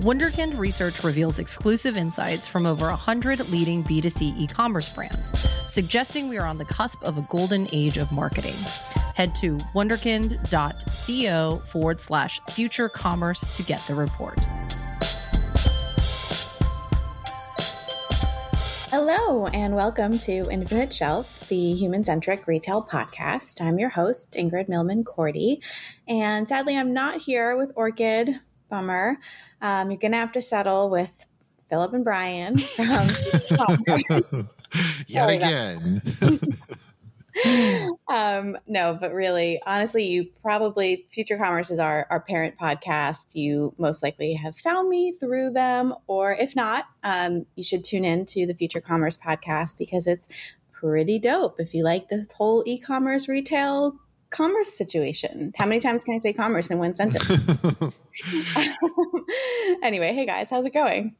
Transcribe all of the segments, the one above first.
Wunderkind research reveals exclusive insights from over 100 leading B2C e commerce brands, suggesting we are on the cusp of a golden age of marketing. Head to wunderkind.co forward slash future commerce to get the report. Hello, and welcome to Infinite Shelf, the human centric retail podcast. I'm your host, Ingrid Milman Cordy. And sadly, I'm not here with Orchid. Bummer. Um, you're going to have to settle with Phillip and Brian from Yet again. um, no, but really, honestly, you probably Future Commerce is our our parent podcast. You most likely have found me through them, or if not, um, you should tune in to the Future Commerce podcast because it's pretty dope. If you like the whole e-commerce retail commerce situation, how many times can I say commerce in one sentence? anyway, hey guys, how's it going?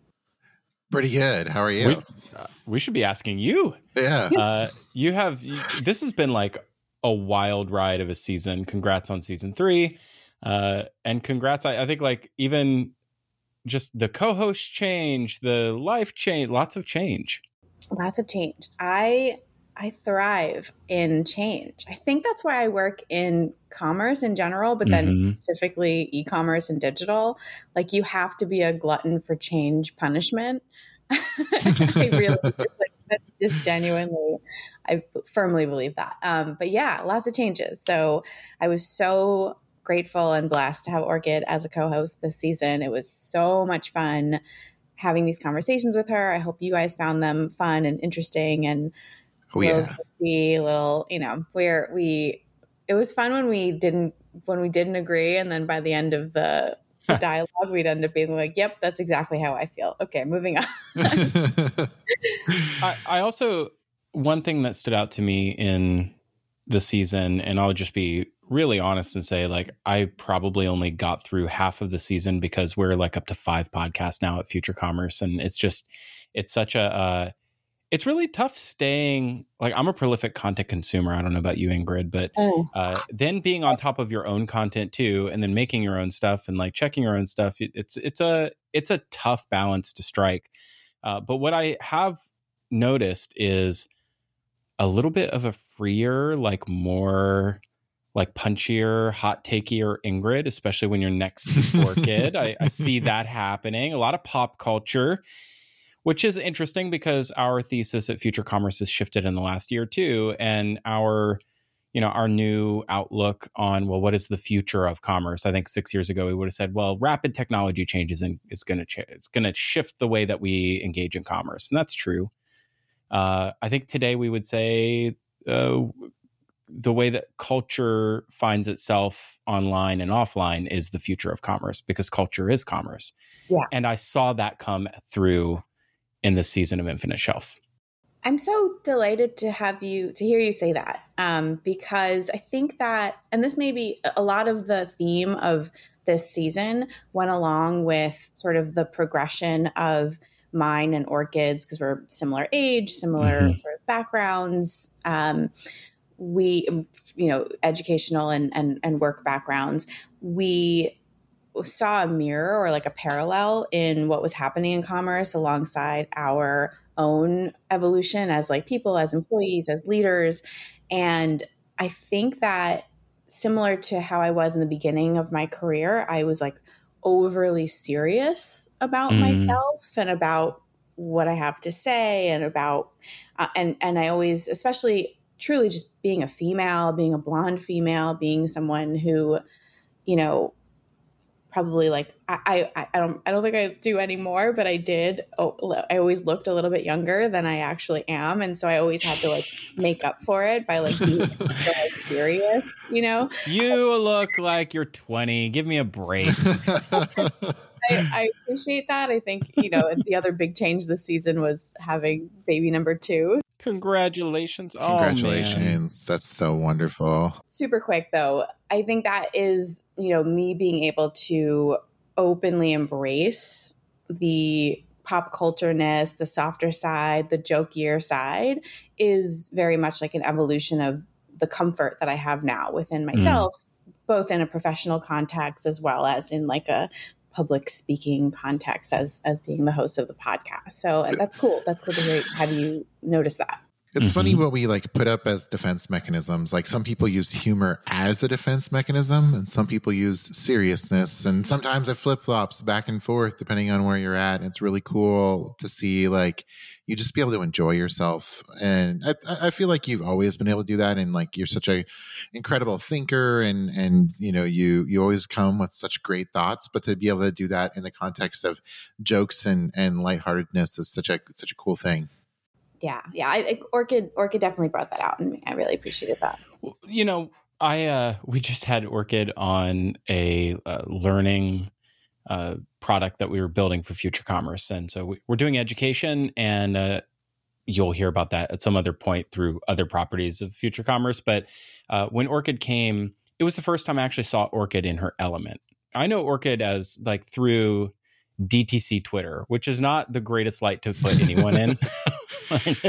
Pretty good. How are you? We, uh, we should be asking you. Yeah. Uh, you have you, this has been like a wild ride of a season. Congrats on season three, uh, and congrats. I, I think like even just the co-host change, the life change, lots of change. Lots of change. I I thrive in change. I think that's why I work in commerce in general, but then mm-hmm. specifically e commerce and digital. Like, you have to be a glutton for change punishment. I really, like, that's just genuinely, I firmly believe that. Um, but yeah, lots of changes. So I was so grateful and blessed to have Orchid as a co host this season. It was so much fun having these conversations with her. I hope you guys found them fun and interesting and Oh yeah. We little, you know, where we it was fun when we didn't when we didn't agree and then by the end of the, the dialogue we'd end up being like, Yep, that's exactly how I feel. Okay, moving on. I, I also one thing that stood out to me in the season, and I'll just be really honest and say, like, I probably only got through half of the season because we're like up to five podcasts now at Future Commerce, and it's just, it's such a, uh, it's really tough staying like i'm a prolific content consumer i don't know about you ingrid but oh. uh, then being on top of your own content too and then making your own stuff and like checking your own stuff it's it's a it's a tough balance to strike. Uh, but what i have noticed is a little bit of a freer like more like punchier hot takier ingrid especially when you're next to orchid I, I see that happening. A lot of pop culture which is interesting because our thesis at Future Commerce has shifted in the last year too, and our you know our new outlook on well what is the future of commerce? I think six years ago we would have said well rapid technology changes and is going to ch- it's going to shift the way that we engage in commerce. And that's true. Uh, i think today we would say uh, the way that culture finds itself online and offline is the future of commerce because culture is commerce. Yeah. and i saw that come through in this season of Infinite Shelf. I'm so delighted to have you to hear you say that um, because I think that, and this may be a lot of the theme of this season went along with sort of the progression of mine and orchids because we're similar age, similar mm-hmm. sort of backgrounds. Um, we, you know, educational and, and and work backgrounds. We saw a mirror or like a parallel in what was happening in commerce alongside our own evolution as like people as employees as leaders and i think that similar to how i was in the beginning of my career i was like overly serious about mm. myself and about what i have to say and about uh, and and i always especially truly just being a female being a blonde female being someone who you know probably like I, I I don't I don't think I do anymore, but I did. Oh, I always looked a little bit younger than I actually am, and so I always had to like make up for it by like being so, like, serious, you know. You look like you're 20. Give me a break. I, I, appreciate that. I think you know the other big change this season was having baby number two. Congratulations! Congratulations! Oh, That's so wonderful. Super quick though. I think that is you know me being able to openly embrace the pop cultureness, the softer side, the jokier side is very much like an evolution of the comfort that I have now within mm. myself, mm. both in a professional context as well as in like a public speaking context as as being the host of the podcast. So that's cool. That's cool to hear. Have you noticed that? It's Mhm. funny what we like put up as defense mechanisms. Like some people use humor as a defense mechanism, and some people use seriousness. And sometimes it flip flops back and forth depending on where you're at. It's really cool to see like you just be able to enjoy yourself. And I, I feel like you've always been able to do that. And like you're such a incredible thinker, and and you know you you always come with such great thoughts. But to be able to do that in the context of jokes and and lightheartedness is such a such a cool thing. Yeah, yeah. I think Orchid Orchid definitely brought that out, and I really appreciated that. You know, I uh, we just had Orchid on a uh, learning uh, product that we were building for Future Commerce, and so we, we're doing education, and uh, you'll hear about that at some other point through other properties of Future Commerce. But uh, when Orchid came, it was the first time I actually saw Orchid in her element. I know Orchid as like through DTC Twitter, which is not the greatest light to put anyone in.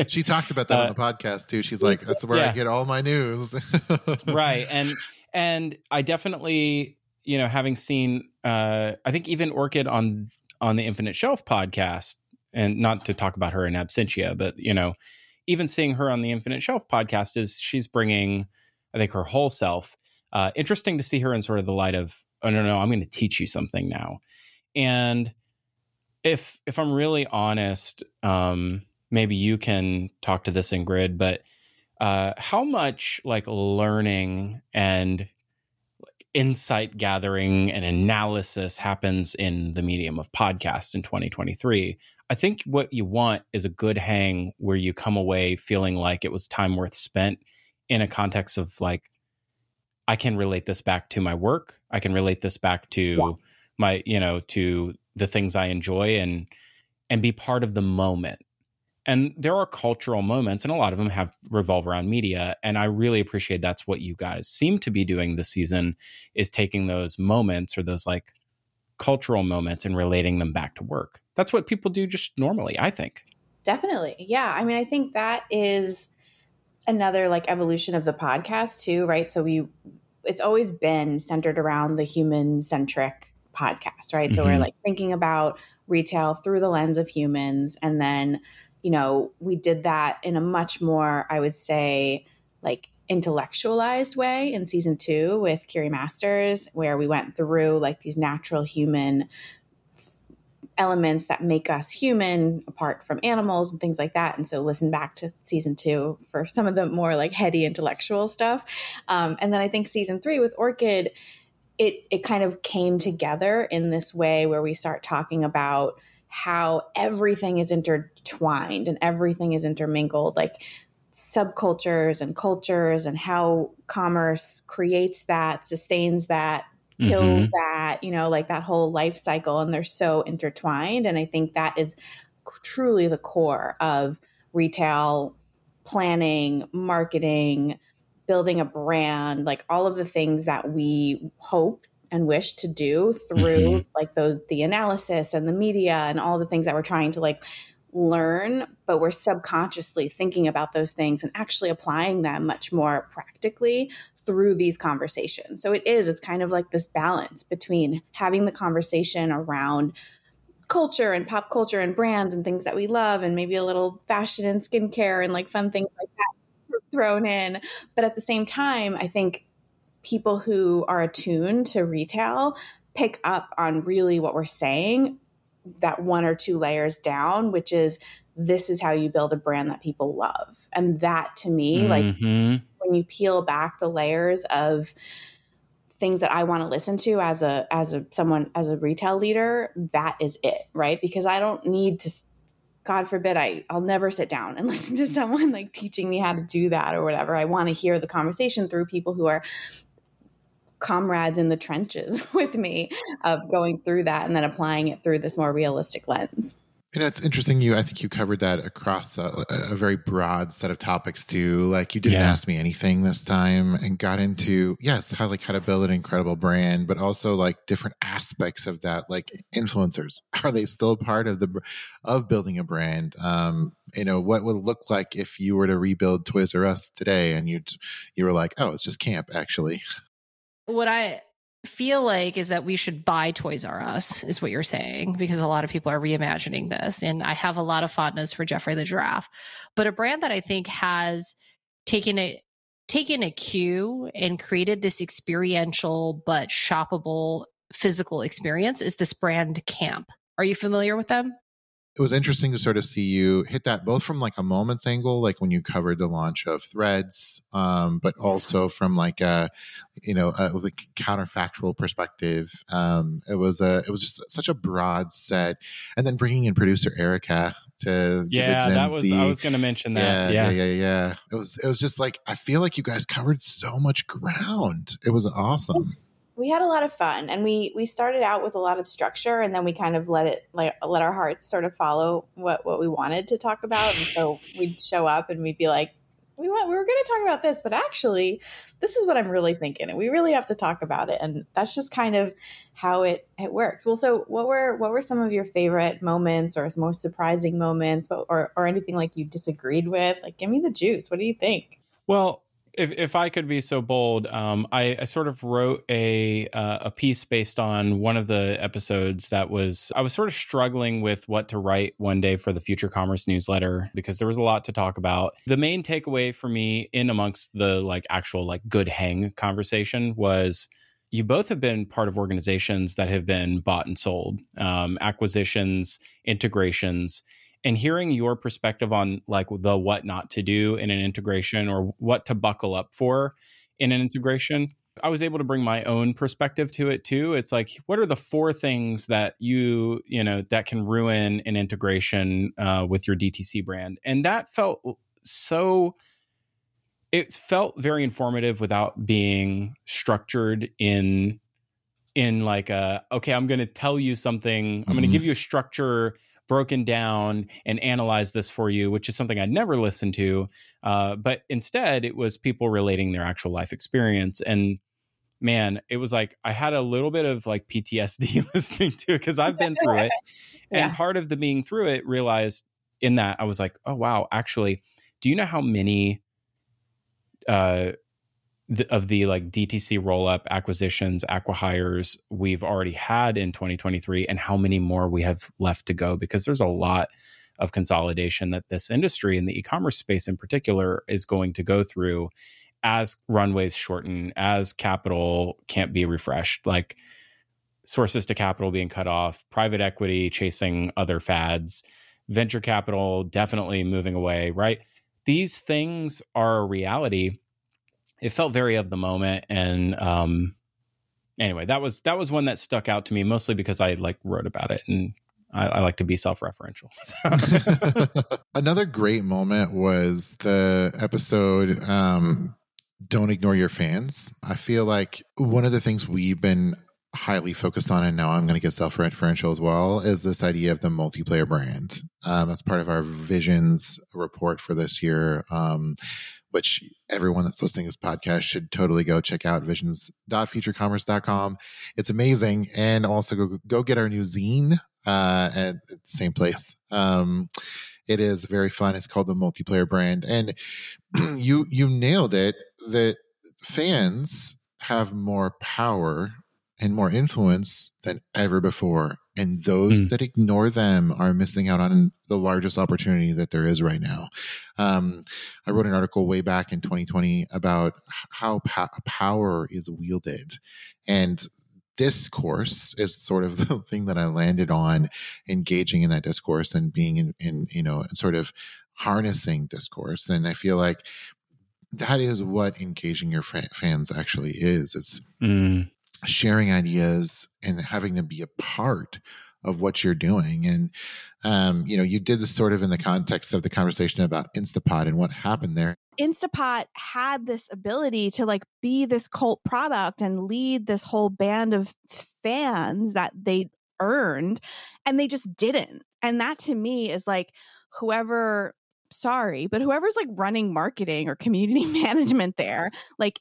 She talked about that Uh, on the podcast too. She's like, "That's where I get all my news." right and and i definitely you know having seen uh i think even orchid on on the infinite shelf podcast and not to talk about her in absentia but you know even seeing her on the infinite shelf podcast is she's bringing i think her whole self. Uh interesting to see her in sort of the light of oh no no i'm going to teach you something now. And if if i'm really honest um maybe you can talk to this ingrid but uh, how much like learning and insight gathering and analysis happens in the medium of podcast in 2023 i think what you want is a good hang where you come away feeling like it was time worth spent in a context of like i can relate this back to my work i can relate this back to Yeah. my you know to the things i enjoy and and be part of the moment and there are cultural moments and a lot of them have revolve around media and i really appreciate that's what you guys seem to be doing this season is taking those moments or those like cultural moments and relating them back to work that's what people do just normally i think Definitely. Yeah. I mean, I think that is another like evolution of the podcast too, right? So we it's always been centered around the human centric podcast, right? So we're Mhm. like thinking about retail through the lens of humans and then, you know, we did that in a much more I would say like intellectualized way in season 2 with Curie Masters where we went through like these natural human elements that make us human apart from animals and things like that. And so listen back to season two for some of the more like heady intellectual stuff. Um, and then i think season three with orchid it it kind of came together in this way where we start talking about how everything is intertwined and everything is intermingled like subcultures and cultures and how commerce creates that sustains that kills Mhm. that, you know, like that whole life cycle. And they're so intertwined. And I think that is truly the core of retail planning, marketing, building a brand, like all of the things that we hope and wish to do through Mhm. like those the analysis and the media and all the things that we're trying to like learn but we're subconsciously thinking about those things and actually applying them much more practically through these conversations. So it is, it's kind of like this balance between having the conversation around culture and pop culture and brands and things that we love and maybe a little fashion and skincare and like fun things like that thrown in. But at the same time, I think people who are attuned to retail pick up on really what we're saying that one or two layers down, which is this is how you build a brand that people love. And that to me, like Mhm. when you peel back the layers of things that I want to listen to as a as a someone as a retail leader, that is it, right? Because I don't need to God forbid I I'll never sit down and listen to someone like teaching me how to do that or whatever. I want to hear the conversation through people who are comrades in the trenches with me of going through that and then applying it through this more realistic lens. And know, it's interesting. You, I think you covered that across a, a very broad set of topics too. Like you didn't Yeah. ask me anything this time, and got into yes, how like how to build an incredible brand, but also like different aspects of that. Like influencers, are they still part of the of building a brand? Um, you know, what would it look like if you were to rebuild Toys R Us today, and you you were like, oh, it's just camp actually. what I feel like is that we should buy Toys R Us, is what you're saying, because a lot of people are reimagining this. And I have a lot of fondness for Jeffrey the Giraffe. But a brand that I think has taken a taken a cue and created this experiential but shoppable physical experience is this brand Camp. Are you familiar with them? It was interesting to sort of see you hit that both from like a moments angle, like when you covered the launch of Threads, um, but also from like a, you know, a like counterfactual perspective. Um, it was a, it was just such a broad set, and then bringing in producer Erica to give it. yeah, that was I was going to mention that. Yeah, yeah, yeah, yeah. It was, it was just like I feel like you guys covered so much ground. It was awesome we had a lot of fun and we we started out with a lot of structure and then we kind of let it like let our hearts sort of follow what what we wanted to talk about and so we'd show up and we'd be like we want we were going to talk about this but actually this is what i'm really thinking and we really have to talk about it and that's just kind of how it it works. Well so what were what were some of your favorite moments or most surprising moments or or anything like you disagreed with? Like give me the juice. What do you think? Well if if I could be so bold, um, I, I, sort of wrote a uh, a piece based on one of the episodes that was I was sort of struggling with what to write one day for the Future Commerce newsletter because there was a lot to talk about. The main takeaway for me, in amongst the like actual like good hang conversation, was you both have been part of organizations that have been bought and sold, um, acquisitions, integrations and hearing your perspective on like the what not to do in an integration or what to buckle up for in an integration i was able to bring my own perspective to it too. It's like what are the four things that you you know that can ruin an integration uh, with your dtc brand? And that felt so it felt very informative without being structured in in like a okay i'm going to tell you something. I'm going to mm-hmm. give you a structure broken down and analyze this for you, which is something I'd never listened to. Uh, but instead, it was people relating their actual life experience. And man, it was like I had a little bit of like PTSD listening to it because I've been through it. yeah. And part of the being through it realized in that I was like, oh, wow, actually, do you know how many uh, the, of the like DTC roll up acquisitions, acquihires we've already had in 2023 and how many more we have left to go because there's a lot of consolidation that this industry and the e-commerce space in particular is going to go through as runways shorten, as capital can't be refreshed, like sources to capital being cut off, private equity chasing other fads, venture capital definitely moving away, right? These things are a reality it felt very of the moment and um anyway that was that was one that stuck out to me mostly because i like wrote about it and I, I like to be self-referential. Another great moment was the episode um, "Don't Ignore Your Fans." I feel like one of the things we've been highly focused on, and now I'm going to get self-referential as well, is this idea of the multiplayer brand. Um, that's part of our visions report for this year. Um, which everyone that's listening to this podcast should totally go check out visions.futurecommerce.com. It's amazing. And also go, go get our new zine uh, at, the same place. Um, it is very fun. It's called the multiplayer brand. And you, you nailed it that fans have more power and more influence than ever before. And those mm. that ignore them are missing out on the largest opportunity that there is right now. Um, I wrote an article way back in 2020 about how pa- power is wielded. And discourse is sort of the thing that I landed on engaging in that discourse and being in, in you know, sort of harnessing discourse. And I feel like that is what engaging your fans actually is. It's mm sharing ideas and having them be a part of what you're doing. And, um, you know, you did this sort of in the context of the conversation about Instapot and what happened there. Instapot had this ability to like be this cult product and lead this whole band of fans that they earned, and they just didn't. And that to me is like whoever sorry, but whoever's like running marketing or community management there, like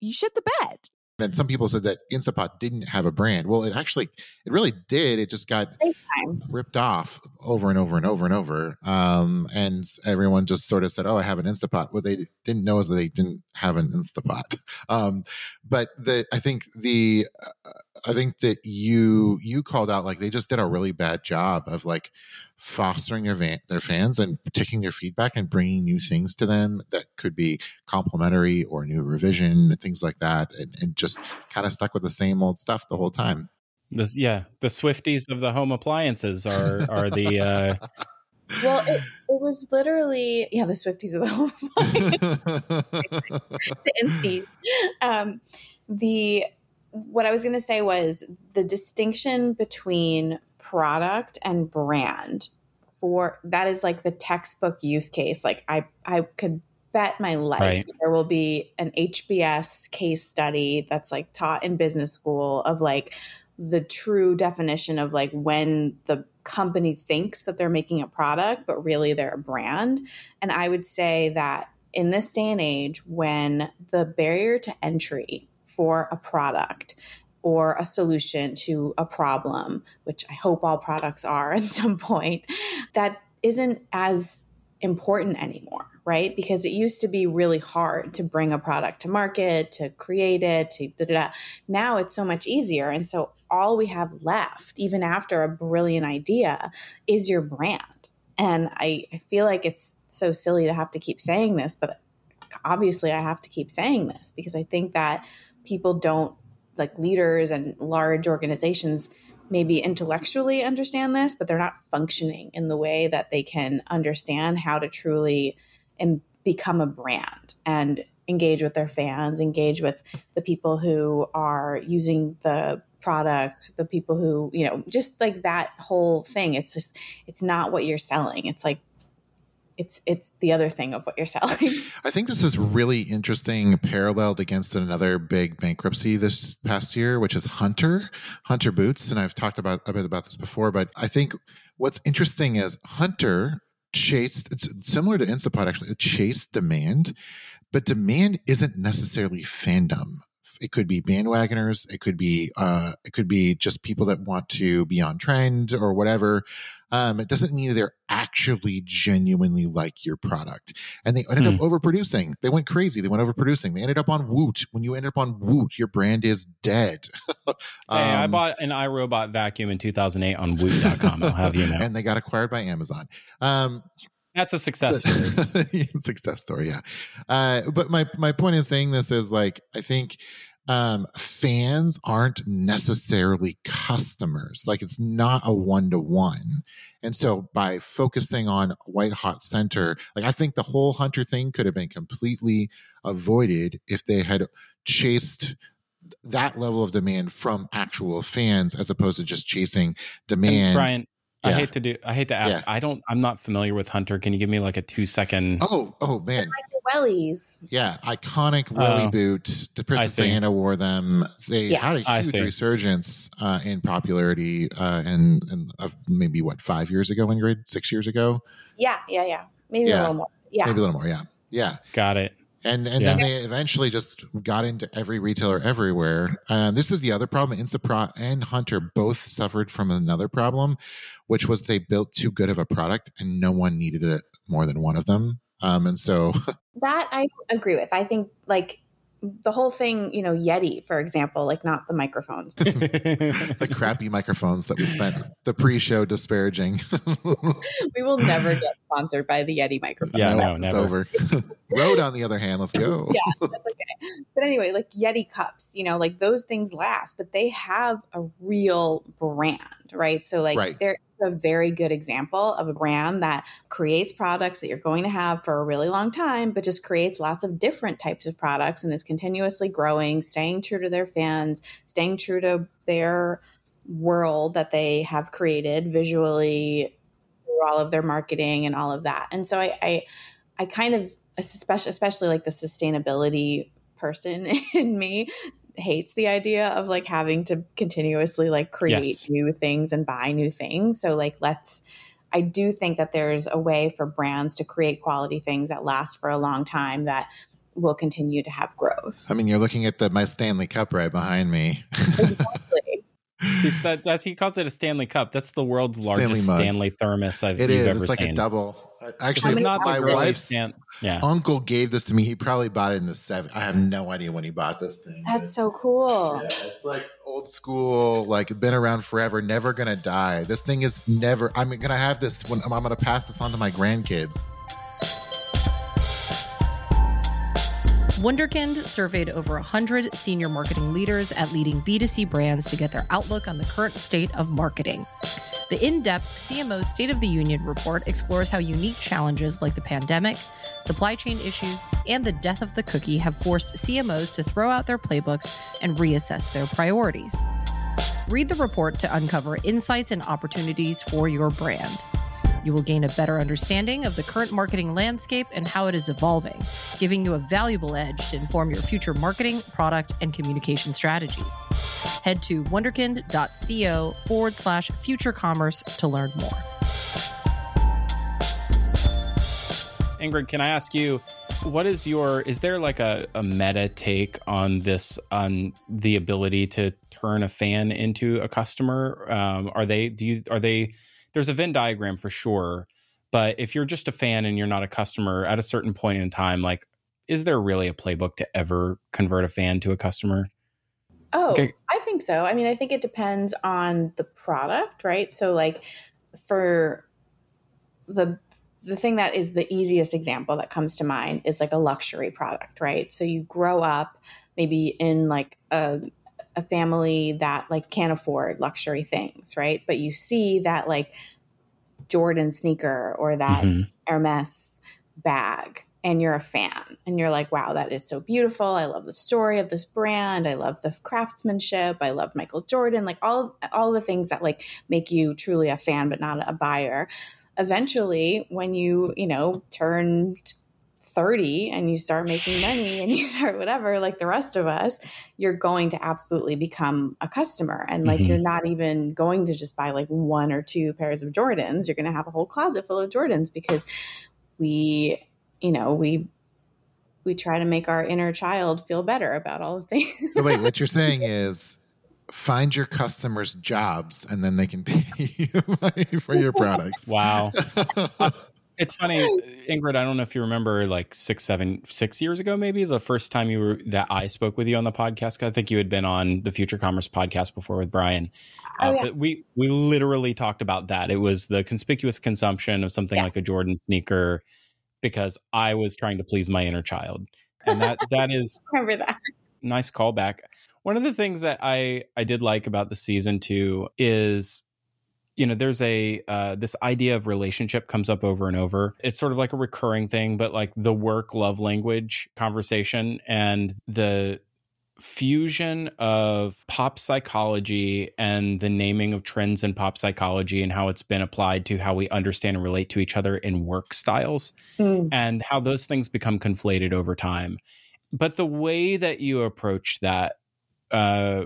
you shit the bed and some people said that Instapot didn't have a brand. Well, it actually, it really did. It just got ripped off over and over and over and over. Um, and everyone just sort of said, "Oh, I have an Instapot." What they didn't know is that they didn't have an Instapot. Um, but the I think the uh, I think that you you called out like they just did a really bad job of like fostering their van, their fans and taking their feedback and bringing new things to them that could be complementary or new revision things like that and, and just kind of stuck with the same old stuff the whole time This, yeah, the Swifties of the home appliances are are the uh, Well, it, it was literally yeah, the Swifties of the home, the Insties. Um, the what I was going to say was the distinction between product and brand for that is like the textbook use case. Like I I could bet my life Right. there will be an HBS case study that's like taught in business school of like the true definition of like when the company thinks that they're making a product, but really they're a brand. And I would say that in this day and age, when the barrier to entry for a product or a solution to a problem, which I hope all products are at some point, that isn't as important anymore, right? Because it used to be really hard to bring a product to market, to create it, to da, da, da. now it's so much easier. And so all we have left, even after a brilliant idea, is your brand. And I, I feel like it's so silly to have to keep saying this, but obviously I have to keep saying this because I think that people don't like leaders and large organizations maybe intellectually understand this, but they're not functioning in the way that they can understand how to truly and become a brand and engage with their fans, engage with the people who are using the products, the people who, you know, just like that whole thing. It's just it's not what you're selling. It's like it's it's the other thing of what you're selling. I think this is really interesting, paralleled against another big bankruptcy this past year, which is Hunter, Hunter Boots, and I've talked about a bit about this before. But I think what's interesting is Hunter chased. It's similar to Instapot actually. It chased demand, but demand isn't necessarily fandom. It could be bandwagoners. It could be uh, it could be just people that want to be on trend or whatever. Um, it doesn't mean they're actually genuinely like your product. And they ended up overproducing. They went crazy. They went overproducing. They ended up on Woot. When you end up on Woot, your brand is dead. hey, I Um, bought an iRobot vacuum in 2008 on Woot.com. I'll have you know. and they got acquired by Amazon. Um, That's a success So- story. success story yeah uh, but my my point in saying this is like i think um, fans aren't necessarily customers. Like it's not a one-to-one. And so by focusing on white hot center like i think the whole hunter thing could have been completely avoided if they had chased that level of demand from actual fans as opposed to just chasing And demand Brian, I hate to do. I hate to ask. Yeah. I don't. I'm not familiar with Hunter. Can you give me like a two second? oh oh man Wellies. Yeah, iconic Welly Oh. boot. The Princess. Diana wore them. They Yeah. had a huge resurgence uh, in popularity, uh, and and of maybe what five years ago, Ingrid, six years ago, Yeah, yeah, yeah. Maybe Yeah. a little more. Yeah. maybe a little more. Yeah, yeah. Got it. And and Yeah. then they eventually just got into every retailer everywhere. Um, this is the other problem. Instapro and Hunter both suffered from another problem, which was they built too good of a product, and no one needed it more than one of them. Um, and so That I agree with. I think like the whole thing, you know, Yeti, for example, like not the microphones. the crappy microphones that we spent the pre-show disparaging. we will never get sponsored by the Yeti microphone. Yeah, No, no, it's never. over. Rode, on the other hand, let's go. Yeah, that's okay. But anyway, like Yeti cups, you know, like those things last, but they have a real brand, right? So like Right. there's a very good example of a brand that creates products that you're going to have for a really long time, but just creates lots of different types of products and is continuously growing, staying true to their fans, staying true to their world that they have created visually through all of their marketing and all of that. And so I I, I kind of especially especially like the sustainability person in me hates the idea of like having to continuously like create Yes. new things and buy new things. So like let's I do think that there's a way for brands to create quality things that last for a long time that will continue to have growth. I mean, you're looking at the my Stanley Cup right behind me. Exactly. He's that, that's he calls it a Stanley Cup. That's the world's largest Stanley Stanley, thermos I've It you've is. ever It's like seen. a double. Actually, many not my wife's Stan- yeah. uncle gave this to me. He probably bought it in the seven. I have no idea when he bought this thing. That's so cool. Yeah, it's like old school, like been around forever, never gonna die. This thing is never. I'm gonna have this when I'm gonna pass this on to my grandkids. Wunderkind surveyed over 100 senior marketing leaders at leading B2C brands to get their outlook on the current state of marketing. The in depth CMO State of the Union report explores how unique challenges like the pandemic, supply chain issues, and the death of the cookie have forced CMOs to throw out their playbooks and reassess their priorities. Read the report to uncover insights and opportunities for your brand. You will gain a better understanding of the current marketing landscape and how it is evolving, giving you a valuable edge to inform your future marketing, product, and communication strategies. Head to wunderkind.co forward slash future commerce to learn more. Ingrid, can I ask you, what is your is there like a, a meta take on this on the ability to turn a fan into a customer? Um, are they do you are they there's a Venn diagram for sure, but if you're just a fan and you're not a customer at a certain point in time, like is there really a playbook to ever convert a fan to a customer? Oh, Okay. I think so. I mean, I think it depends on the product, right? So, like, for the the thing that is the easiest example that comes to mind is like a luxury product, right? So you grow up maybe in like a a family that like can't afford luxury things, right? But you see that like Jordan sneaker or that Mhm. Hermes bag and you're a fan and you're like, wow, that is so beautiful. I love the story of this brand. I love the craftsmanship. I love Michael Jordan, like all all the things that like make you truly a fan but not a buyer. Eventually, when you, you know, turn 30 and you start making money and you start whatever like the rest of us you're going to absolutely become a customer and like Mhm. you're not even going to just buy like one or two pairs of jordans you're going to have a whole closet full of jordans because we you know we we try to make our inner child feel better about all the things So wait, what you're saying is find your customers jobs and then they can pay you money for your products. Wow. It's funny, Ingrid. I don't know if you remember, like six, seven, six years ago, maybe the first time you were that I spoke with you on the podcast. I think you had been on the Future Commerce podcast before with Brian. Oh, Uh, yeah. But we we literally talked about that. It was the conspicuous consumption of something Yeah. like a Jordan sneaker because I was trying to please my inner child, and that that is remember that nice callback. One of the things that I I did like about the season two is, you know, there's a uh, this idea of relationship comes up over and over. It's sort of like a recurring thing, but like the work love language conversation and the fusion of pop psychology and the naming of trends in pop psychology and how it's been applied to how we understand and relate to each other in work styles Mm. and how those things become conflated over time. But the way that you approach that uh,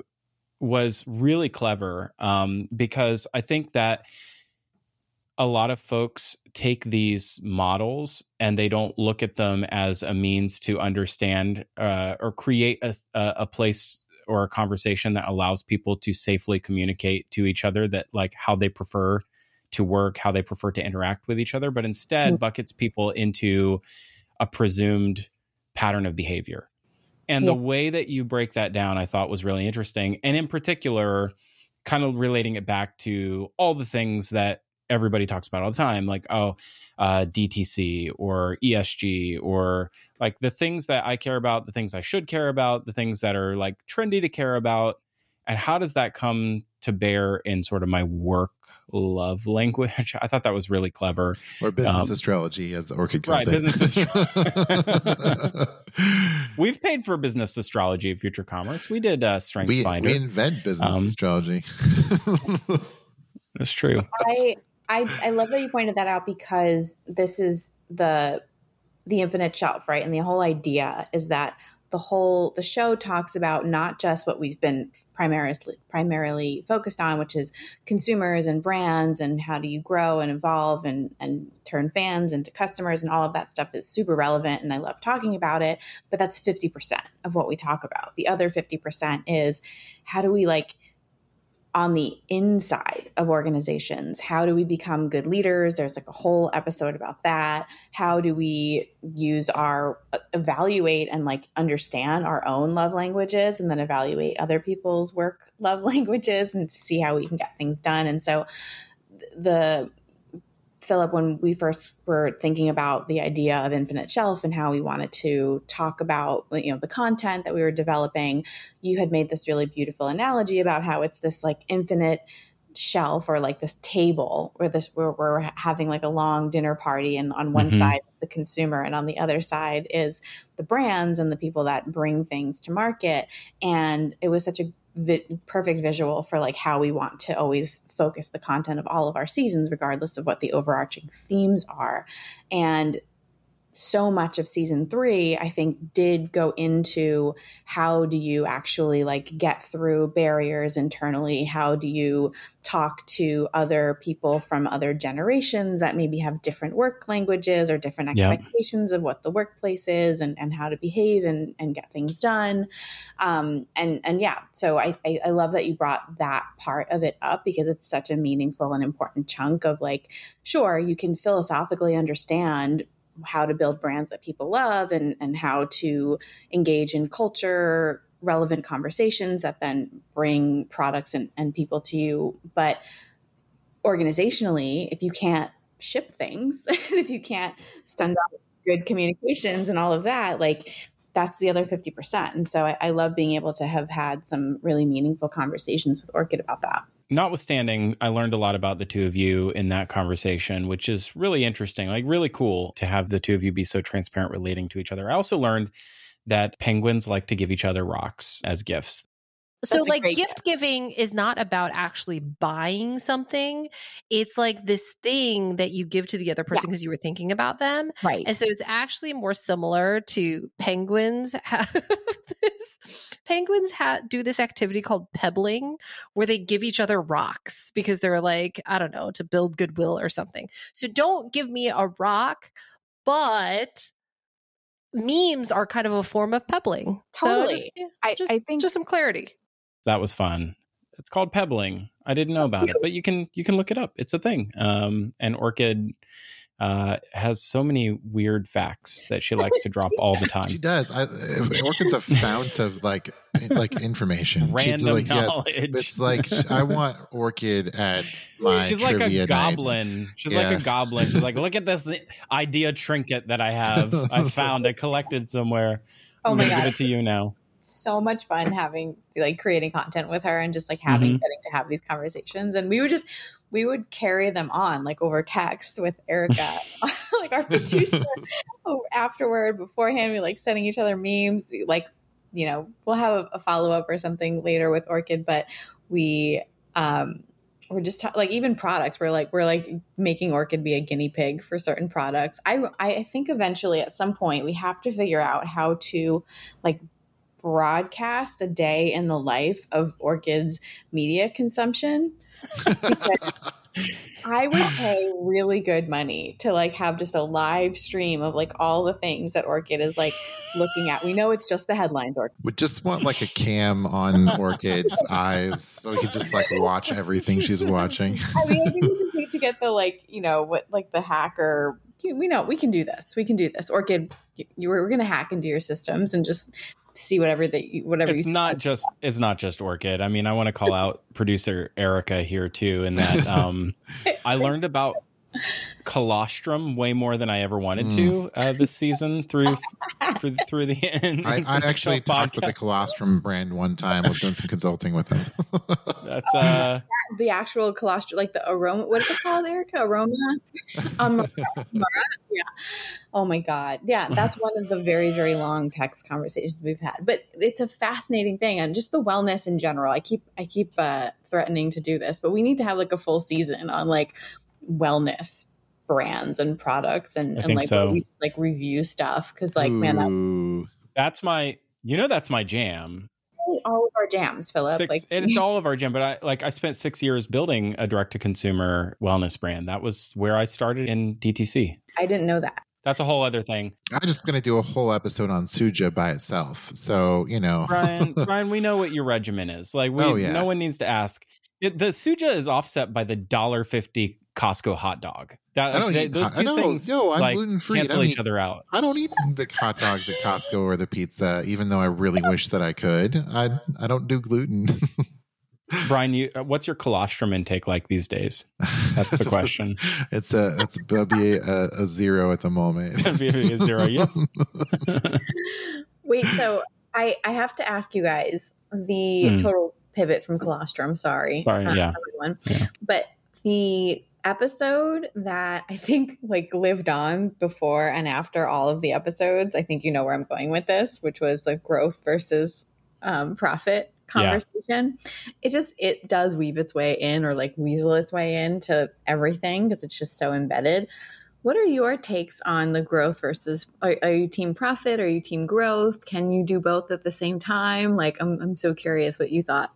was really clever um, because I think that a lot of folks take these models and they don't look at them as a means to understand uh, or create a, a place or a conversation that allows people to safely communicate to each other that like how they prefer to work, how they prefer to interact with each other, but instead Mm. buckets people into a presumed pattern of behavior. And Yeah. the way that you break that down, I thought was really interesting. And in particular, kind of relating it back to all the things that everybody talks about all the time, like, oh, uh, DTC or ESG or like the things that I care about, the things I should care about, the things that are like trendy to care about. And how does that come to bear in sort of my work love language? I thought that was really clever. or business Um, astrology, as the Orchid right, called it. business We've paid for business astrology at Future Commerce. We did uh, Strengths we, Finder. we invent business Um, astrology. That's true. I, I I love that you pointed that out because this is the the infinite shelf, right? And the whole idea is that the whole the show talks about not just what we've been primarily primarily focused on, which is consumers and brands and how do you grow and evolve and and turn fans into customers and all of that stuff is super relevant and I love talking about it. But that's fifty percent of what we talk about. The other fifty percent is how do we like on the inside of organizations. How do we become good leaders? There's like a whole episode about that. How do we use our uh, evaluate and like understand our own love languages and then evaluate other people's work love languages and see how we can get things done? And so the Phillip, when we first were thinking about the idea of Infinite Shelf and how we wanted to talk about you know the content that we were developing, you had made this really beautiful analogy about how it's this like infinite shelf or like this table where this where we're having like a long dinner party and on one mm-hmm. side is the consumer and on the other side is the brands and the people that bring things to market and it was such a vi- perfect visual for like how we want to always focus the content of all of our seasons regardless of what the overarching themes are. And so much of season three, I think, did go into how do you actually like get through barriers internally? How do you talk to other people from other generations that maybe have different work languages or different expectations of what the workplace is and, and how to behave and, and get things done? Um, and and yeah, so I, I I love that you brought that part of it up because it's such a meaningful and important chunk of like, sure, you can philosophically understand how to build brands that people love and, and how to engage in culture relevant conversations that then bring products and, and people to you. But organizationally if you can't ship things if you can't send out good communications and all of that like that's the other 50% and so I, I love being able to have had some really meaningful conversations with orchid about that notwithstanding, I learned a lot about the two of you in that conversation, which is really interesting, like really cool to have the two of you be so transparent relating to each other. I also learned that penguins like to give each other rocks as gifts. So, like, gift, gift giving is not about actually buying something. It's like this thing that you give to the other person because yeah. you were thinking about them. Right. And so it's actually more similar to penguins have this. Penguins ha- do this activity called pebbling where they give each other rocks because they're like, I don't know, to build goodwill or something. So don't give me a rock, but memes are kind of a form of pebbling. Totally. So just, I, just, I think just some clarity that was fun. It's called pebbling. I didn't know about it, but you can you can look it up. It's a thing. Um, and Orchid uh, has so many weird facts that she likes to drop all the time. She does. I, Orchid's a fount of like like information. Random like, knowledge. Yes, it's like I want Orchid at my. She's like a goblin. Nights. She's yeah. like a goblin. She's like, look at this idea trinket that I have. I found. I collected somewhere. Oh I'm my god! Give it to you now so much fun having like creating content with her and just like having mm-hmm. getting to have these conversations. And we would just we would carry them on like over text with Erica like our producer afterward beforehand we like sending each other memes. We, like you know we'll have a, follow-up or something later with Orchid but we um we're just like even products we're like we're like making orchid be a guinea pig for certain products. I i think eventually at some point we have to figure out how to like broadcast a day in the life of Orchid's media consumption. I would pay really good money to like have just a live stream of like all the things that Orchid is like looking at. We know it's just the headlines. Orchid. We just want like a cam on Orchid's eyes so we could just like watch everything she's watching. I mean, I think we just need to get the like you know what like the hacker. We know we can do this. We can do this. Orchid, you, you we're going to hack into your systems and just see whatever that whatever it's not just it's not just orchid. I mean i want to call out producer erica here too in that um i learned about colostrum way more than I ever wanted mm. to uh, this season through through, through the end. I, I actually talked with the colostrum brand one time. Was doing some consulting with them. That's uh the actual colostrum, like the ARMRA. What is it called, Erica? ARMRA. Um, yeah. Oh my god. Yeah, that's one of the very very long text conversations we've had. But it's a fascinating thing, and just the wellness in general. I keep I keep uh, threatening to do this, but we need to have like a full season on like wellness brands and products and, and like so. we just, like review stuff because like Ooh. man that that's my you know that's my jam all of our jams phillip six, like it's all of our jam but i like i spent six years building a direct to consumer wellness brand that was where i started in dtc i didn't know that that's a whole other thing. I'm just going to do a whole episode on Suja by itself. So, you know. Brian, Brian, we know what your regimen is. Like, we, oh, yeah. no one needs to ask it, the suja is offset by the dollar fifty Costco hot dog. That, I don't they- eat those hot- two no, things no, I'm like, gluten-free. I cancel don't each eat- other out. I don't eat the hot dogs at Costco or the pizza, even though I really wish that I could. I I don't do gluten. Brian, you, uh, what's your colostrum intake like these days? That's the question. it's a it's it'll be a, a zero at the moment. It'd be a zero, yep. Wait, so I I have to ask you guys the Hmm. total pivot from colostrum. Sorry, Sorry, uh, yeah. everyone. Yeah. But the episode that I think like lived on before and after all of the episodes, I think you know where I'm going with this, which was the growth versus um, profit Yeah. conversation. It just it does weave its way in or like weasel its way into everything because it's just so embedded. What are your takes on the growth versus are, are you team profit? Are you team growth? Can you do both at the same time? Like I'm I'm so curious what you thought.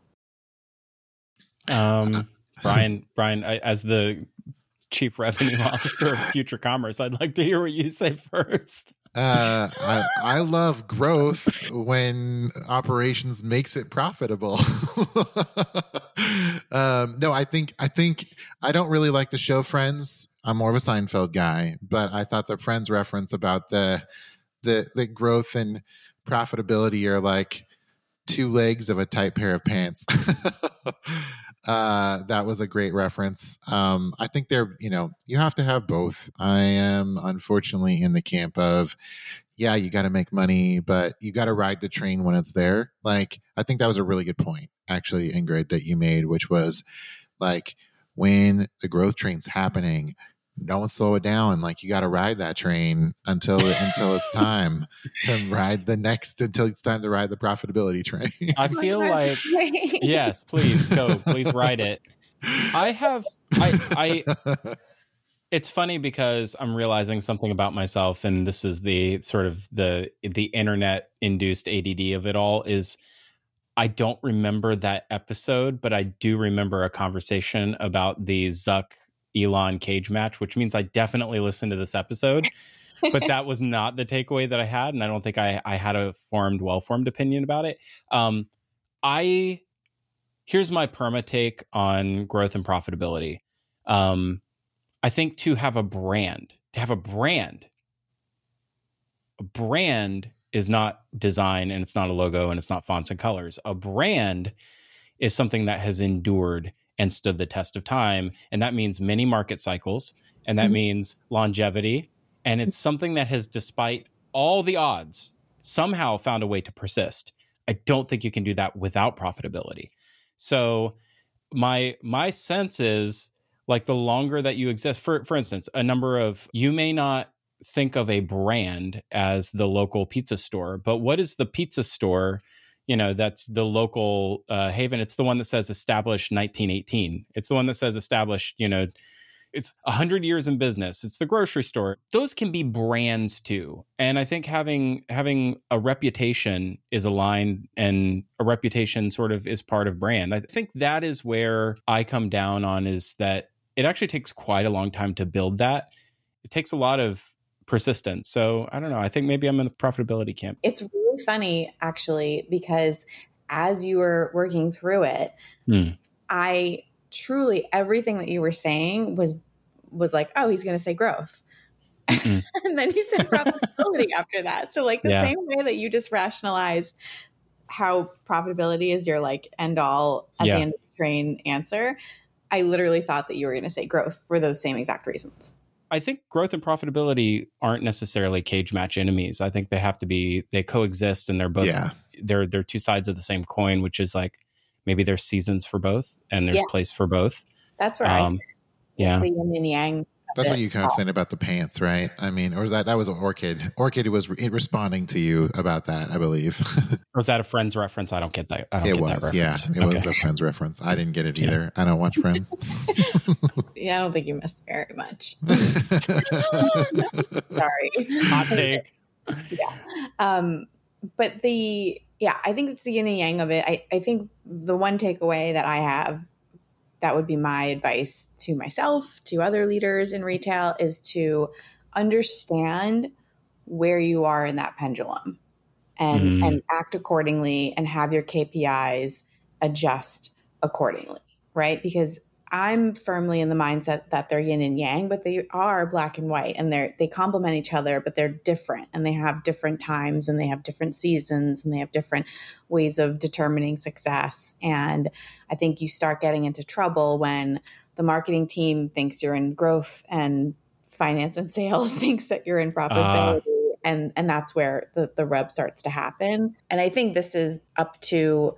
Um, Brian, Brian, I, as the chief revenue officer of Future Commerce, I'd like to hear what you say first. Uh, I, I love growth when operations makes it profitable. um, no, I think I think I don't really like the show Friends. I'm more of a Seinfeld guy, but I thought the Friends reference about the the the growth and profitability are like two legs of a tight pair of pants. Uh, that was a great reference. Um, I think they're, you know, you have to have both. I am unfortunately in the camp of, yeah, you got to make money, but you got to ride the train when it's there. Like, I think that was a really good point, actually, Ingrid, that you made, which was like when the growth train's happening, don't slow it down. Like you got to ride that train until until it's time to ride the next until it's time to ride the profitability train. I feel like yes, please go, please ride it. I have I I it's funny because I'm realizing something about myself, and this is the sort of the the internet induced ADD of it all. Is I don't remember that episode, but I do remember a conversation about the Zuck Elon cage match, which means I definitely listened to this episode. but that was not the takeaway that I had, and I don't think I I had a formed, well formed opinion about it. Um, I here's my perma take on growth and profitability. Um, I think to have a brand, to have a brand, a brand is not design and it's not a logo and it's not fonts and colors. A brand is something that has endured and stood the test of time. And that means many market cycles and that Mhm. means longevity. And it's something that has, despite all the odds, somehow found a way to persist. I don't think you can do that without profitability. So my my sense is like the longer that you exist for for instance a number of you may not think of a brand as the local pizza store but what is the pizza store you know that's the local uh, haven. It's the one that says established 1918 it's the one that says established you know it's 100 years in business. It's the grocery store. Those can be brands too. And i think having having a reputation is aligned and a reputation sort of is part of brand. I think that is where i come down on is that it actually takes quite a long time to build that. It takes a lot of persistence. So i don't know. I think maybe i'm in the profitability camp. It's really funny, actually, because as you were working through it, Hmm. I truly everything that you were saying was was like, oh, he's going to say growth, and then you said profitability after that. So, like the Yeah. same way that you just rationalized how profitability is your like end all at Yeah. the end of the train answer, I literally thought that you were going to say growth for those same exact reasons. I think growth and profitability aren't necessarily cage match enemies. I think they have to be they coexist and they're both yeah. they're they're two sides of the same coin, which is like maybe there's seasons for both and there's Yeah. place for both. That's where I Um, yeah. the yin and yang. That's what you kind of saying about the pants, right? I mean, or that that was an Orchid? Orchid was re- responding to you about that, I believe. Was that a friend's reference? I don't get that. I don't it get was, that yeah, reference. it was a Friends reference. I didn't get it Yeah. either. I don't watch Friends. Yeah, I don't think you missed very much. Sorry. Hot take. yeah. Um, but the yeah, I think it's the yin and yang of it. I, I think the one takeaway that I have that would be my advice to myself, to other leaders in retail, is to understand where you are in that pendulum and Mm. and act accordingly and have your KPIs adjust accordingly. right? Because I'm firmly in the mindset that they're yin and yang, but they are black and white and they're they complement each other, but they're different and they have different times and they have different seasons and they have different ways of determining success. And I think you start getting into trouble when the marketing team thinks you're in growth and finance and sales thinks that you're in profitability. Uh and and that's where the, the rub starts to happen and i think this is up to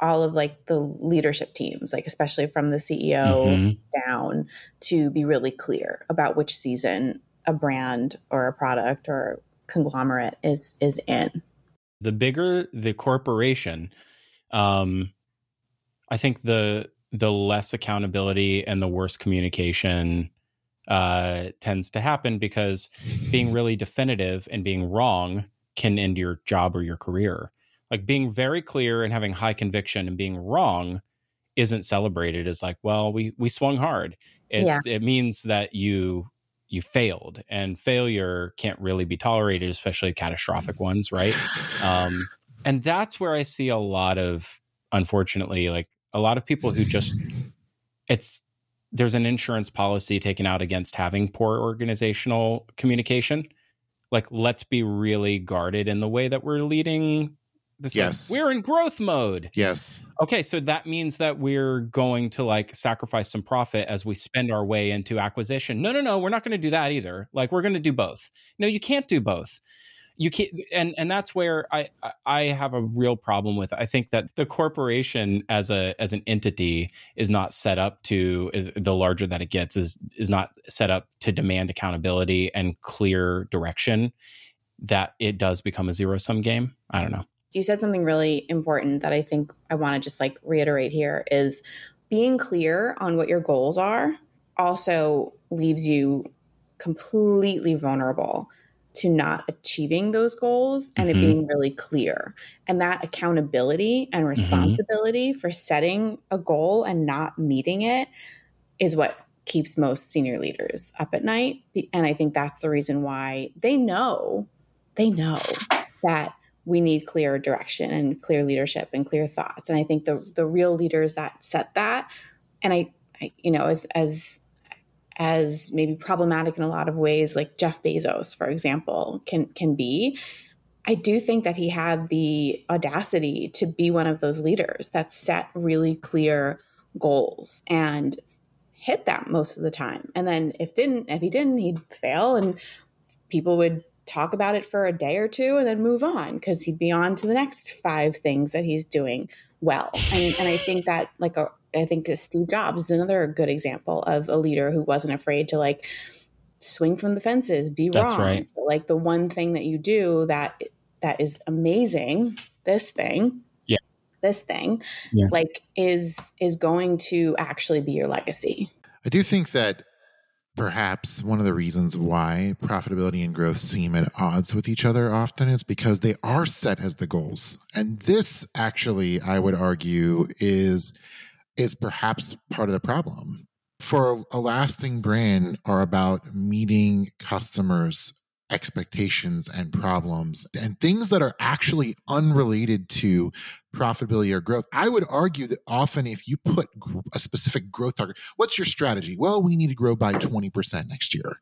all of like the leadership teams like especially from the ceo mm-hmm. down to be really clear about which season a brand or a product or conglomerate is is in the bigger the corporation um i think the the less accountability and the worse communication uh, tends to happen because being really definitive and being wrong can end your job or your career. Like being very clear and having high conviction and being wrong isn't celebrated as like, well, we we swung hard. It yeah. it means that you you failed, and failure can't really be tolerated, especially catastrophic ones, right? Um, and that's where I see a lot of, unfortunately, like a lot of people who just it's there's an insurance policy taken out against having poor organizational communication. Like, let's be really guarded in the way that we're leading. This yes, we're in growth mode. Yes. Okay, so that means that we're going to like sacrifice some profit as we spend our way into acquisition. No, no, no, we're not going to do that either. Like, we're going to do both. No, you can't do both you can't and and that's where i i have a real problem with i think that the corporation as a as an entity is not set up to is the larger that it gets is is not set up to demand accountability and clear direction that it does become a zero sum game i don't know you said something really important that i think i want to just like reiterate here is being clear on what your goals are also leaves you completely vulnerable to not achieving those goals and mm-hmm. it being really clear. And that accountability and mm-hmm. responsibility mm-hmm. for setting a goal and not meeting it is what keeps most senior leaders up at night. And I think that's the reason why they know, they know that we need clear direction and clear leadership and clear thoughts. And I think the the real leaders that set that, and I, I you know, as as as maybe problematic in a lot of ways, like Jeff Bezos, for example, can can be. I do think that he had the audacity to be one of those leaders that set really clear goals and hit them most of the time. And then if didn't, if he didn't, he'd fail and people would talk about it for a day or two and then move on because he'd be on to the next five things that he's doing well. And, and I think that like a, I think Steve Jobs is another good example of a leader who wasn't afraid to like swing from the fences, be That's wrong. Right. Like the one thing that you do that that is amazing, this thing, yeah, this thing, yeah. like is is going to actually be your legacy. I do think that perhaps one of the reasons why profitability and growth seem at odds with each other often is because they are set as the goals. And this actually, I would argue, is is perhaps part of the problem. For a lasting brand are about meeting customers' expectations and problems and things that are actually unrelated to profitability or growth. I would argue that often if you put a specific growth target, what's your strategy? Well, we need to grow by 20% next year.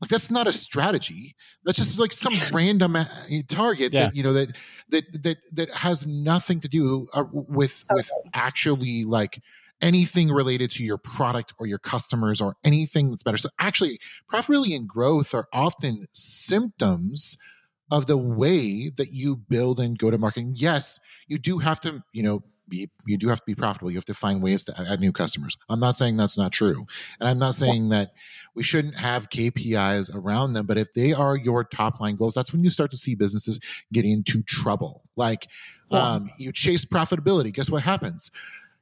Like that's not a strategy. That's just like some random uh, target yeah. that you know that that that that has nothing to do uh, with okay. with actually like anything related to your product or your customers or anything that's better. So actually, profitability and growth are often symptoms of the way that you build and go to market. Yes, you do have to, you know, be you do have to be profitable. You have to find ways to add new customers. I'm not saying that's not true. And I'm not saying that we shouldn't have KPIs around them, but if they are your top line goals, that's when you start to see businesses get into trouble. Like um, you chase profitability, guess what happens?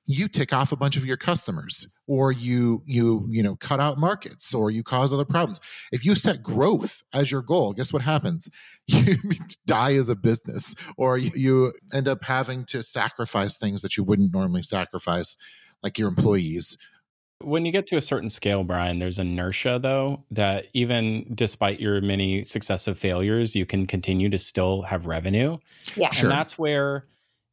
You tick off a bunch of your customers or you you you know cut out markets or you cause other problems. If you set growth as your goal guess what happens? You die as a business or you end up having to sacrifice things that you wouldn't normally sacrifice like your employees. When you get to a certain scale brian there's inertia though that even despite your many successive failures you can continue to still have revenue. Yeah. And that's where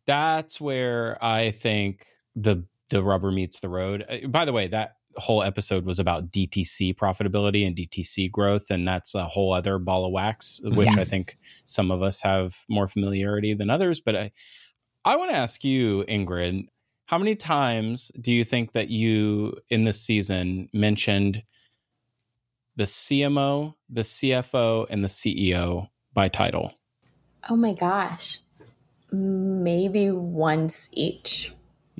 that's where i think the the rubber meets the road. Uh, by the way, that whole episode was about DTC profitability and DTC growth, and that's a whole other ball of wax, which yeah. I think some of us have more familiarity than others. But I, I want to ask you, Ingrid, how many times do you think that you in this season mentioned the CMO, the CFO, and the CEO by title? Oh my gosh. Maybe once each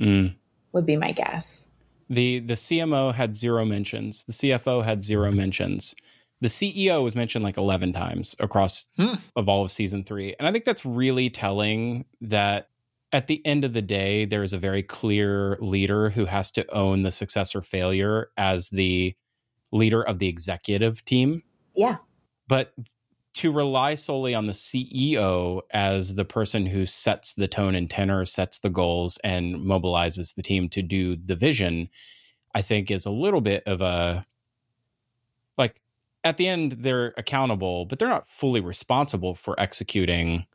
mm. would be my guess. The the CMO had zero mentions. The CFO had zero mentions. The CEO was mentioned like 11 times across mm. of all of season 3. And I think that's really telling that at the end of the day there is a very clear leader who has to own the success or failure as the leader of the executive team. Yeah. But to rely solely on the CEO as the person who sets the tone and tenor, sets the goals, and mobilizes the team to do the vision, I think is a little bit of a like at the end they're accountable, but they're not fully responsible for executing.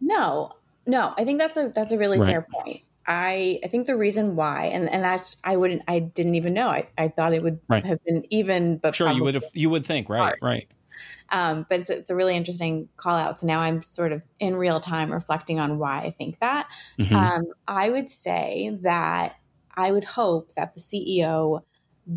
No, no, I think that's a that's a really right. fair point. I I think the reason why, and and that's I wouldn't I didn't even know. I, I thought it would right. have been even, but sure you would have you would think right hard. right. Um, but it's it's a really interesting call out. So now I'm sort of in real time reflecting on why I think that. Mm-hmm. Um, I would say that I would hope that the CEO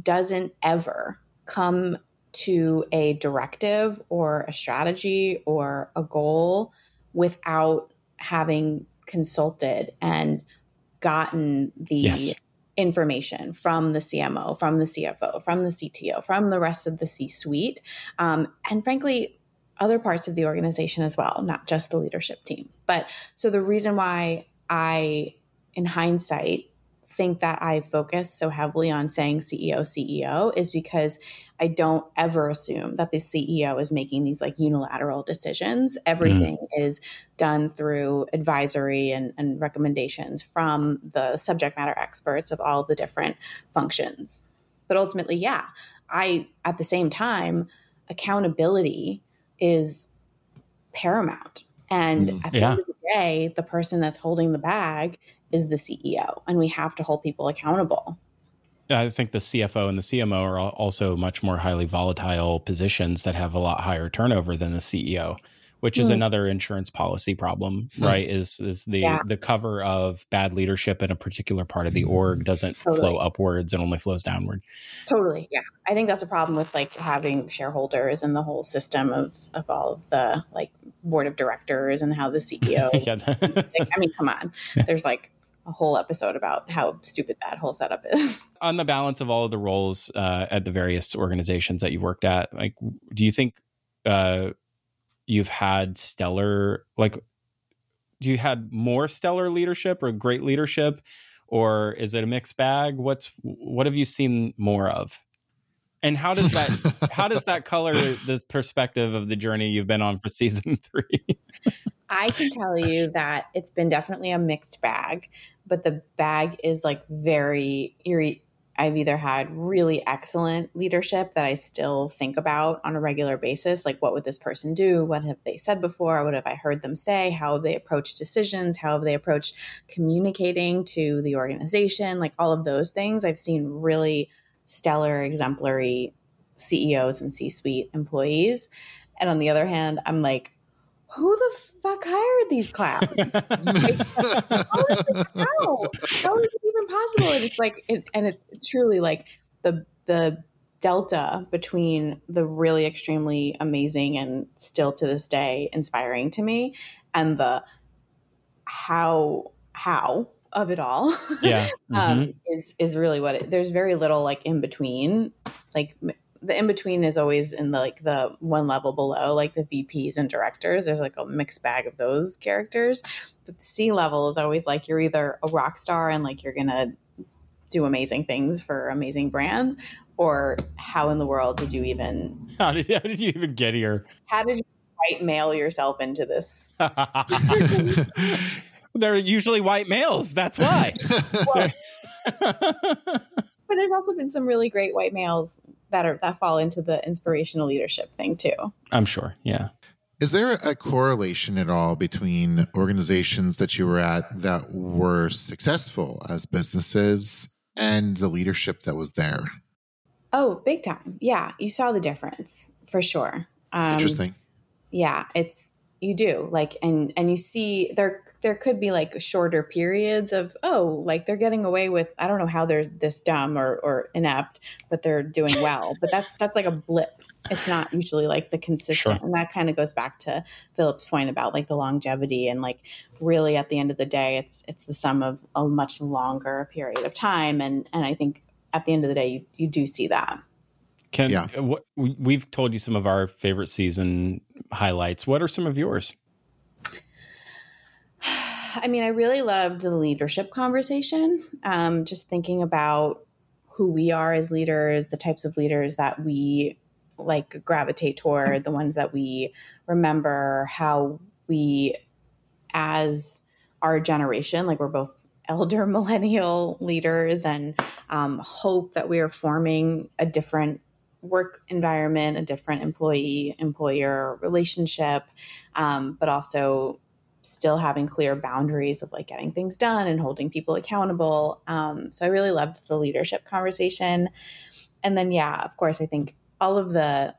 doesn't ever come to a directive or a strategy or a goal without having consulted and gotten the yes. Information from the CMO, from the CFO, from the CTO, from the rest of the C suite, um, and frankly, other parts of the organization as well, not just the leadership team. But so the reason why I, in hindsight, think that I focus so heavily on saying CEO, CEO is because I don't ever assume that the CEO is making these like unilateral decisions. Everything mm. is done through advisory and, and recommendations from the subject matter experts of all the different functions. But ultimately, yeah, I, at the same time, accountability is paramount. And mm, at the yeah. end of the day, the person that's holding the bag is the CEO, and we have to hold people accountable. I think the CFO and the CMO are also much more highly volatile positions that have a lot higher turnover than the CEO, which is mm. another insurance policy problem, hmm. right? Is is the yeah. the cover of bad leadership in a particular part of the org doesn't totally. flow upwards and only flows downward. Totally. Yeah. I think that's a problem with like having shareholders and the whole system of of all of the like board of directors and how the CEO like, I mean, come on. There's like a whole episode about how stupid that whole setup is. On the balance of all of the roles uh, at the various organizations that you've worked at, like, do you think uh, you've had stellar, like, do you had more stellar leadership or great leadership, or is it a mixed bag? What's what have you seen more of? And how does that how does that color this perspective of the journey you've been on for season three? I can tell you that it's been definitely a mixed bag, but the bag is like very eerie. I've either had really excellent leadership that I still think about on a regular basis, like what would this person do? What have they said before? What have I heard them say? How have they approached decisions? How have they approached communicating to the organization? Like all of those things. I've seen really stellar, exemplary CEOs and C suite employees. And on the other hand, I'm like, who the fuck hired these clowns? like, how, is it, how? is it even possible? And it's like, it, and it's truly like the the delta between the really extremely amazing and still to this day inspiring to me, and the how how of it all yeah um, mm-hmm. is is really what it, there's very little like in between like the in between is always in the like the one level below, like the VPs and directors. There's like a mixed bag of those characters. But the C level is always like you're either a rock star and like you're gonna do amazing things for amazing brands, or how in the world did you even how did how did you even get here? How did you white mail yourself into this? They're usually white males. That's why. well, but there's also been some really great white males that are that fall into the inspirational leadership thing too. I'm sure. Yeah. Is there a correlation at all between organizations that you were at that were successful as businesses and the leadership that was there? Oh, big time. Yeah, you saw the difference for sure. Um, Interesting. Yeah, it's you do like and and you see there there could be like shorter periods of oh like they're getting away with i don't know how they're this dumb or or inept but they're doing well. But that's that's like a blip. It's not usually like the consistent. Sure. and that kind of goes back to phillip's point about like the longevity and like really at the end of the day it's it's the sum of a much longer period of time. And and i think at the end of the day you, you do see that. Ken, yeah. Uh, what, we've told you some of our favorite season highlights. What are some of yours? I mean, I really loved the leadership conversation. Um, just thinking about who we are as leaders, the types of leaders that we like gravitate toward, the ones that we remember, how we, as our generation, like we're both elder millennial leaders, and um, hope that we are forming a different work environment, a different employee employer relationship, um, but also still having clear boundaries of like getting things done and holding people accountable. Um, so I really loved the leadership conversation. And then, yeah, of course, I think all of the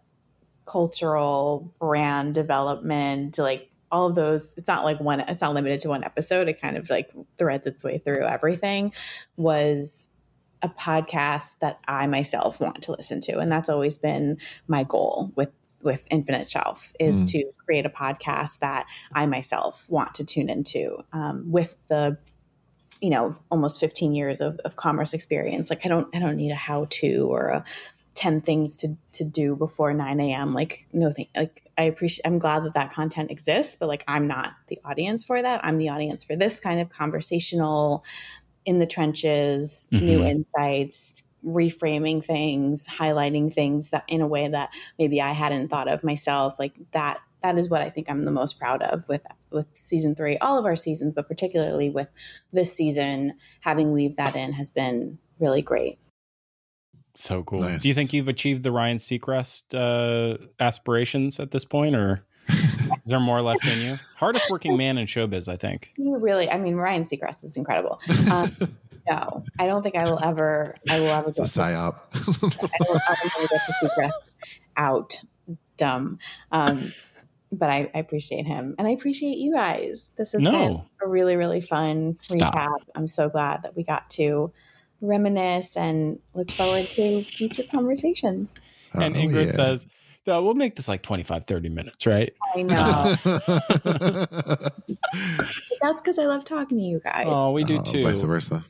cultural brand development, like all of those, it's not like one, it's not limited to one episode. It kind of like threads its way through everything was a podcast that I myself want to listen to. And that's always been my goal with with Infinite Shelf is mm. to create a podcast that I myself want to tune into um, with the you know almost 15 years of, of commerce experience like i don't i don't need a how to or a 10 things to to do before 9 a.m like no thing like i appreciate i'm glad that that content exists but like i'm not the audience for that i'm the audience for this kind of conversational in the trenches, mm-hmm. new insights, reframing things, highlighting things that in a way that maybe I hadn't thought of myself. Like that that is what I think I'm the most proud of with with season 3. All of our seasons, but particularly with this season having weaved that in has been really great. So cool. Nice. Do you think you've achieved the Ryan Seacrest uh, aspirations at this point or is there more left in you? Hardest working man in showbiz, I think. You really, I mean, Ryan Seacrest is incredible. Um, no, I don't think I will ever. I will ever get. It's a psyop. I will ever get the Seacrest out. Dumb. Um, but I, I, appreciate him and I appreciate you guys. This has no. been a really, really fun Stop. recap. I'm so glad that we got to reminisce and look forward to future conversations. And oh, Ingrid yeah. says, uh, we'll make this like 25, 30 minutes, right? I know. that's because I love talking to you guys. Oh, we do oh, too. Vice versa.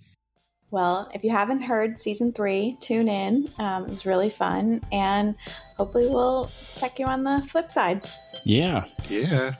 Well, if you haven't heard season three, tune in. Um, it was really fun. And hopefully, we'll check you on the flip side. Yeah. Yeah.